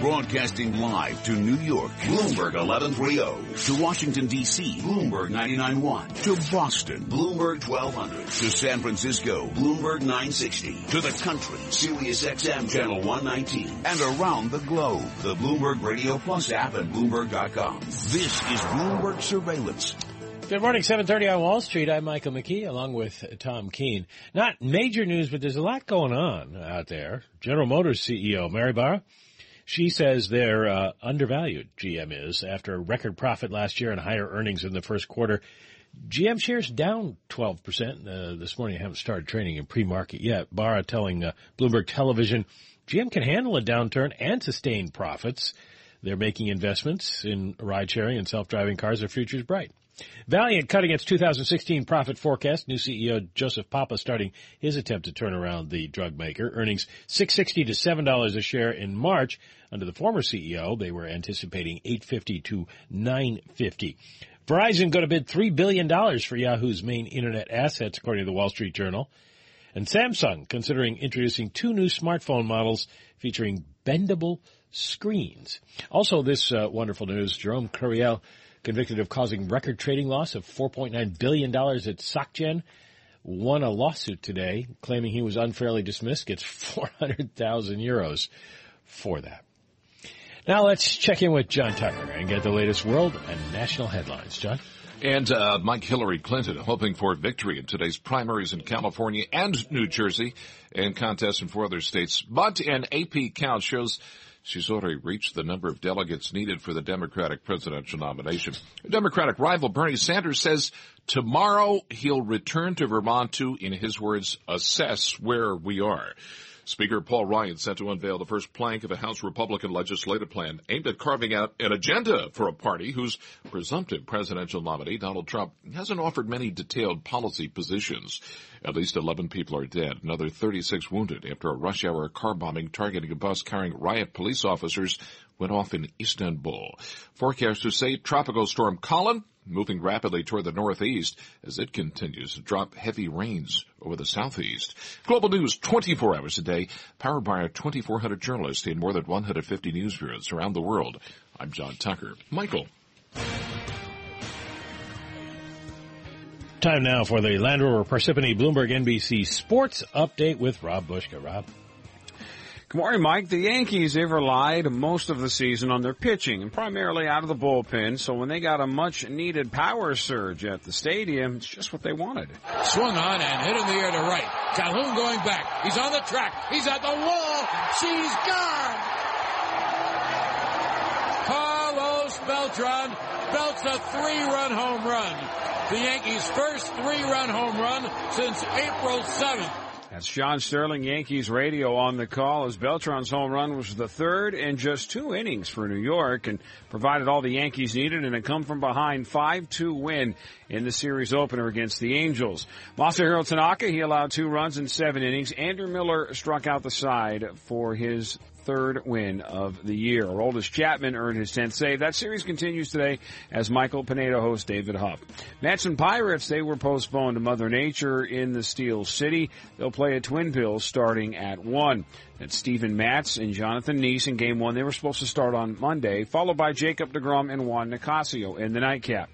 Broadcasting live to New York, Bloomberg 1130. To Washington, D.C., Bloomberg 99.1. To Boston, Bloomberg 1200. To San Francisco, Bloomberg 960. To the country, Sirius XM Channel 119. And around the globe, the Bloomberg Radio Plus app and Bloomberg.com. This is Bloomberg Surveillance. Good morning, 7.30 on Wall Street. I'm Michael McKee along with Tom Keene. Not major news, but there's a lot going on out there. General Motors CEO Mary Barra, she says they're uh, undervalued, GM is, after a record profit last year and higher earnings in the first quarter. GM shares down 12% uh, this morning. I haven't started trading in pre-market yet. Barra telling uh, Bloomberg Television, GM can handle a downturn and sustain profits. They're making investments in ride sharing and self-driving cars. Their future's bright. Valeant cutting its 2016 profit forecast. New CEO Joseph Papa starting his attempt to turn around the drug maker. Earnings 660 to $7 a share in March. Under the former CEO, they were anticipating 850 to 950. Verizon going to bid $3 billion for Yahoo's main internet assets, according to the Wall Street Journal. And Samsung considering introducing two new smartphone models featuring bendable screens. Also, this uh, wonderful news, Jerome Kerviel convicted of causing record trading loss of $4.9 billion at SocGen, won a lawsuit today claiming he was unfairly dismissed, gets 400,000 euros for that. Now let's check in with John Tucker and get the latest world and national headlines. John? And uh, Mike Hillary Clinton hoping for victory in today's primaries in California and New Jersey and contests in four other states. But an AP count shows She's already reached the number of delegates needed for the Democratic presidential nomination. Democratic rival Bernie Sanders says tomorrow he'll return to Vermont to, in his words, assess where we are. Speaker Paul Ryan set to unveil the first plank of a House Republican legislative plan aimed at carving out an agenda for a party whose presumptive presidential nominee, Donald Trump, hasn't offered many detailed policy positions. At least 11 people are dead, another 36 wounded after a rush hour car bombing targeting a bus carrying riot police officers went off in Istanbul. Forecasters say Tropical Storm Colin moving rapidly toward the northeast as it continues to drop heavy rains over the southeast. Global news 24 hours a day, powered by our 2,400 journalists in more than 150 news bureaus around the world. I'm John Tucker. Michael. Time now for the Land Rover Parsippany Bloomberg NBC Sports Update with Rob Bushka. Rob. Good morning, Mike. The Yankees, they've relied most of the season on their pitching and primarily out of the bullpen. So when they got a much needed power surge at the stadium, it's just what they wanted. Swung on and hit in the air to right. Calhoun going back. He's on the track. He's at the wall. She's gone. Carlos Beltran belts a three-run home run. The Yankees' first three-run home run since April 7th. That's John Sterling, Yankees radio on the call as Beltran's home run was the third in just two innings for New York and provided all the Yankees needed in a come from behind 5-2 win in the series opener against the Angels. Masahiro Tanaka, he allowed two runs in seven innings. Andrew Miller struck out the side for his third win of the year. Aroldis Chapman earned his 10th save. That series continues today as Michael Pineda hosts David Huff. Mets and Pirates, they were postponed to Mother Nature in the Steel City. They'll play at Twin Bills starting at 1. That's Steven Matz and Jonathan Niese in game one. They were supposed to start on Monday, followed by Jacob DeGrom and Juan Nicasio in the nightcap.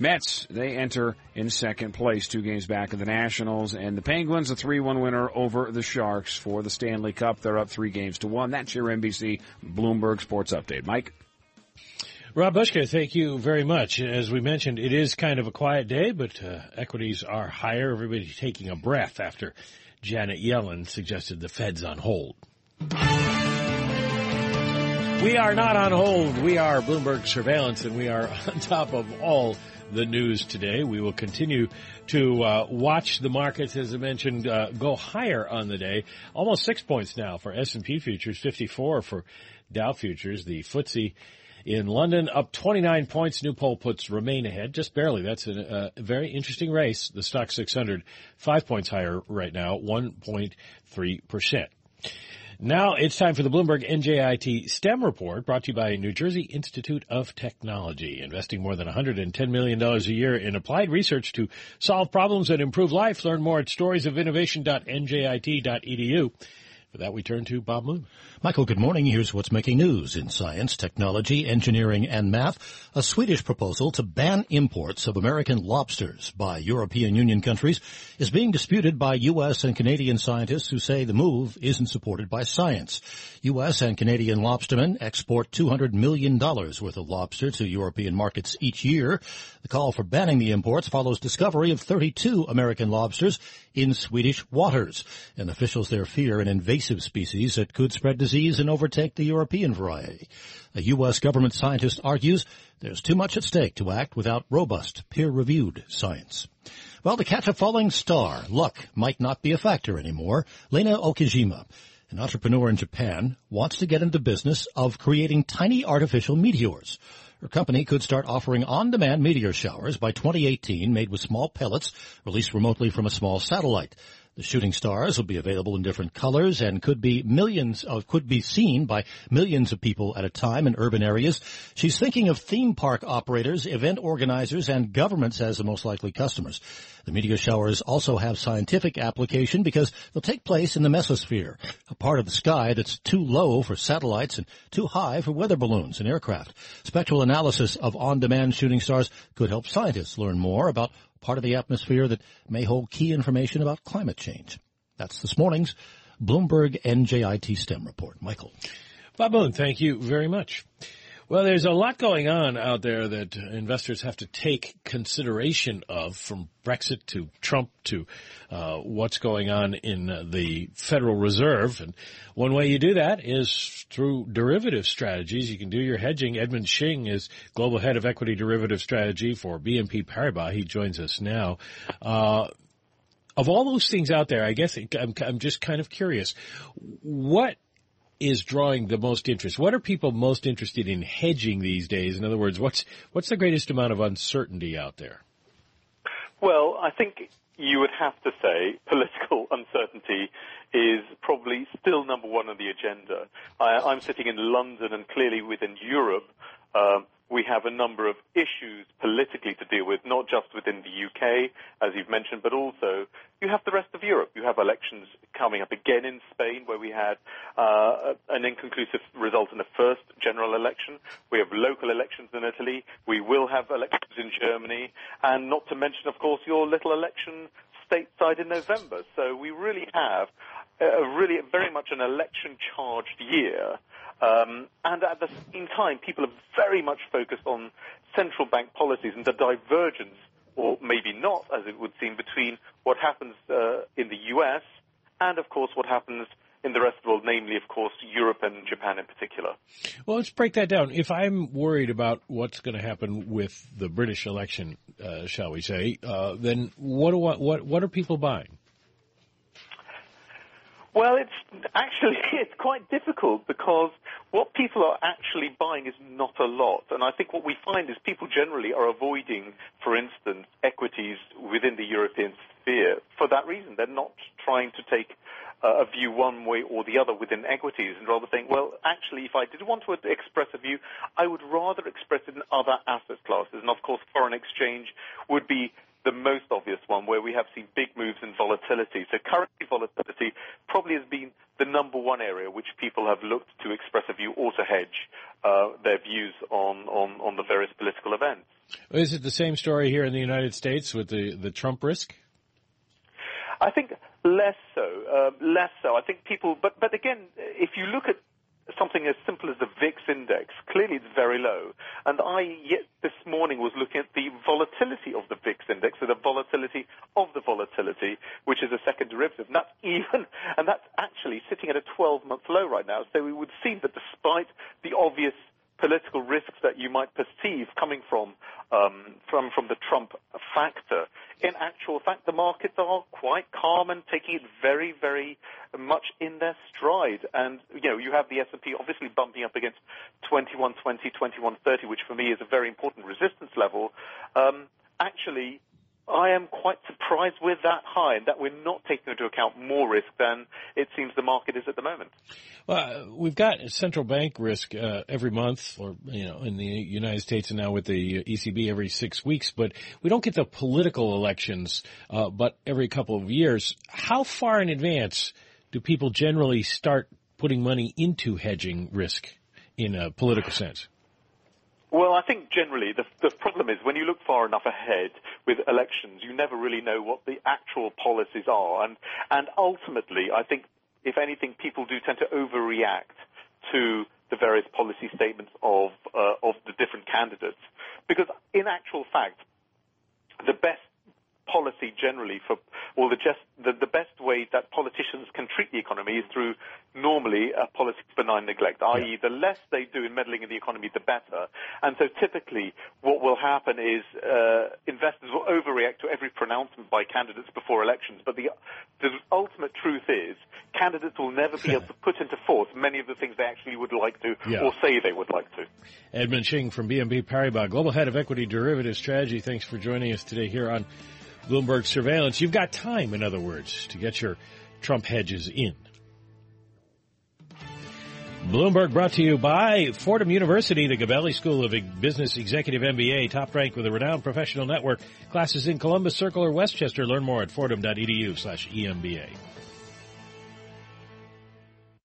Mets, they enter in second place, two games back of the Nationals, and the Penguins, a 3-1 winner over the Sharks for the Stanley Cup. They're up three games to one. That's your NBC Bloomberg Sports Update. Mike? Rob Bushka, thank you very much. As we mentioned, it is kind of a quiet day, but uh, equities are higher. Everybody's taking a breath after Janet Yellen suggested the Fed's on hold. We are not on hold. We are Bloomberg Surveillance, and we are on top of all the news today. We will continue to uh, watch the markets, as I mentioned, uh, go higher on the day. Almost six points now for S&P futures, 54 for Dow futures. The FTSE in London up 29 points. New poll puts remain ahead, just barely. That's a, a very interesting race. The stock 600, five points higher right now, 1.3 percent. Now it's time for the Bloomberg NJIT STEM report brought to you by New Jersey Institute of Technology, investing more than $110 million a year in applied research to solve problems and improve life. Learn more at storiesofinnovation.njit.edu. For that, we turn to Bob Moon. Michael, good morning. Here's what's making news in science, technology, engineering, and math. A Swedish proposal to ban imports of American lobsters by European Union countries is being disputed by U.S. and Canadian scientists who say the move isn't supported by science. U.S. and Canadian lobstermen export $200 million worth of lobster to European markets each year. The call for banning the imports follows discovery of 32 American lobsters in Swedish waters, and officials there fear an invasive species that could spread disease and overtake the European variety. A U.S. government scientist argues there's too much at stake to act without robust, peer-reviewed science. Well, to catch a falling star, luck might not be a factor anymore. Lena Okajima, an entrepreneur in Japan, wants to get into the business of creating tiny artificial meteors. Her company could start offering on-demand meteor showers by 2018 made with small pellets released remotely from a small satellite. The shooting stars will be available in different colors and could be millions of, could be seen by millions of people at a time in urban areas. She's thinking of theme park operators, event organizers, and governments as the most likely customers. The meteor showers also have scientific application because they'll take place in the mesosphere, a part of the sky that's too low for satellites and too high for weather balloons and aircraft. Spectral analysis of on-demand shooting stars could help scientists learn more about part of the atmosphere that may hold key information about climate change. That's this morning's Bloomberg NJIT STEM report. Michael. Bob Moon, thank you very much. Well, there's a lot going on out there that investors have to take consideration of from Brexit to Trump to uh, what's going on in the Federal Reserve. And one way you do that is through derivative strategies. You can do your hedging. Edmund Shing is global head of equity derivative strategy for BNP Paribas. He joins us now. Uh, of all those things out there, I guess I'm, I'm just kind of curious. What is drawing the most interest? What are people most interested in hedging these days? In other words, what's what's the greatest amount of uncertainty out there? Well, I think you would have to say political uncertainty is probably still number one on the agenda. I, am sitting in London, and clearly within Europe, um, we have a number of issues politically to deal with, not just within the UK, as you've mentioned, but also you have the rest of Europe. You have elections coming up again in Spain, where we had uh, an inconclusive result in the first general election. We have local elections in Italy. We will have elections in Germany, and not to mention, of course, your little election stateside in November. So we really have a really very much an election charged year. Um, and at the same time, people are very much focused on central bank policies and the divergence, or maybe not, as it would seem, between what happens uh, in the US and, of course, what happens in the rest of the world, namely, of course, Europe and Japan in particular. Well, let's break that down. If I'm worried about what's going to happen with the British election, uh, shall we say, uh, then what, do I, what what are people buying? Well, it's actually it's quite difficult because what people are actually buying is not a lot, and I think what we find is people generally are avoiding, for instance, equities within the European sphere for that reason. They're not trying to take a view one way or the other within equities and rather think, well, actually, if I did want to express a view, I would rather express it in other asset classes. And of course, foreign exchange would be the most obvious one where we have seen big moves in volatility. So currency volatility probably has been the number one area which people have looked to express a view or to hedge uh, their views on, on, on the various political events. Is it the same story here in the United States with the, the Trump risk? I think less so. Uh, less so. I think people, but but again, if you look at something as simple as the VIX index. Clearly, it's very low. And I yet this morning was looking at the volatility of the VIX index, so the volatility of the volatility, which is a second derivative. And that's even, and that's actually sitting at a 12-month low right now. So it would seem that despite the obvious political risks that you might perceive coming from um, from from the Trump actual fact, the markets are quite calm and taking it very, very much in their stride. And you know, you have the S&P obviously bumping up against 2120, 2130, which for me is a very important resistance level. Um, actually, I am quite surprised we're that high and that we're not taking into account more risk than it seems the market is at the moment. Well, we've got central bank risk uh, every month, or you know, in the United States and now with the ECB every six weeks, but we don't get the political elections, uh, but every couple of years. How far in advance do people generally start putting money into hedging risk in a political sense? Well, I think generally the, the problem is when you look far enough ahead with elections, you never really know what the actual policies are. And, and ultimately, I think, if anything, people do tend to overreact to the various policy statements of, uh, of the different candidates. Because in actual fact, the best policy generally for, or the, just, the, the best way that politicians can treat the economy is through normally a policy of benign neglect, i.e. the less they do in meddling in the economy, the better. And so typically what will happen is uh, investors will overreact to every pronouncement by candidates before elections. But the, the ultimate truth is candidates will never be able to put into force many of the things they actually would like to Yeah. or say they would like to. Edmund Shing from BNP Paribas, Global Head of Equity Derivative Strategy. Thanks for joining us today here on Bloomberg Surveillance. You've got time, in other words, to get your Trump hedges in. Bloomberg brought to you by Fordham University, the Gabelli School of Business Executive MBA, top ranked with a renowned professional network. Classes in Columbus Circle or Westchester. Learn more at fordham.edu slash EMBA.